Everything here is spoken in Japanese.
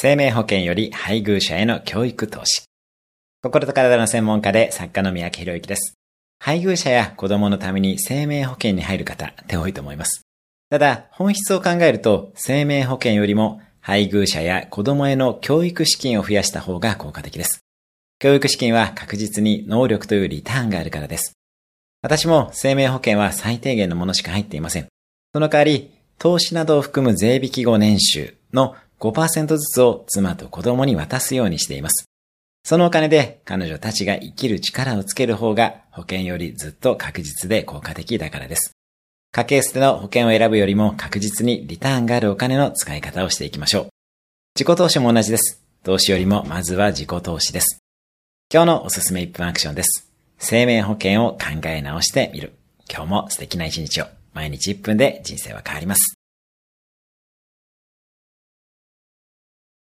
生命保険より配偶者への教育投資。心と体の専門家で作家の三宅博之です。配偶者や子供のために生命保険に入る方って多いと思います。ただ、本質を考えると、生命保険よりも配偶者や子供への教育資金を増やした方が効果的です。教育資金は確実に能力というリターンがあるからです。私も生命保険は最低限のものしか入っていません。その代わり、投資などを含む税引き後年収の5%ずつを妻と子供に渡すようにしています。そのお金で彼女たちが生きる力をつける方が保険よりずっと確実で効果的だからです。家計捨ての保険を選ぶよりも確実にリターンがあるお金の使い方をしていきましょう。自己投資も同じです。投資よりもまずは自己投資です。今日のおすすめ1分アクションです。生命保険を考え直してみる。今日も素敵な一日を。毎日1分で人生は変わります。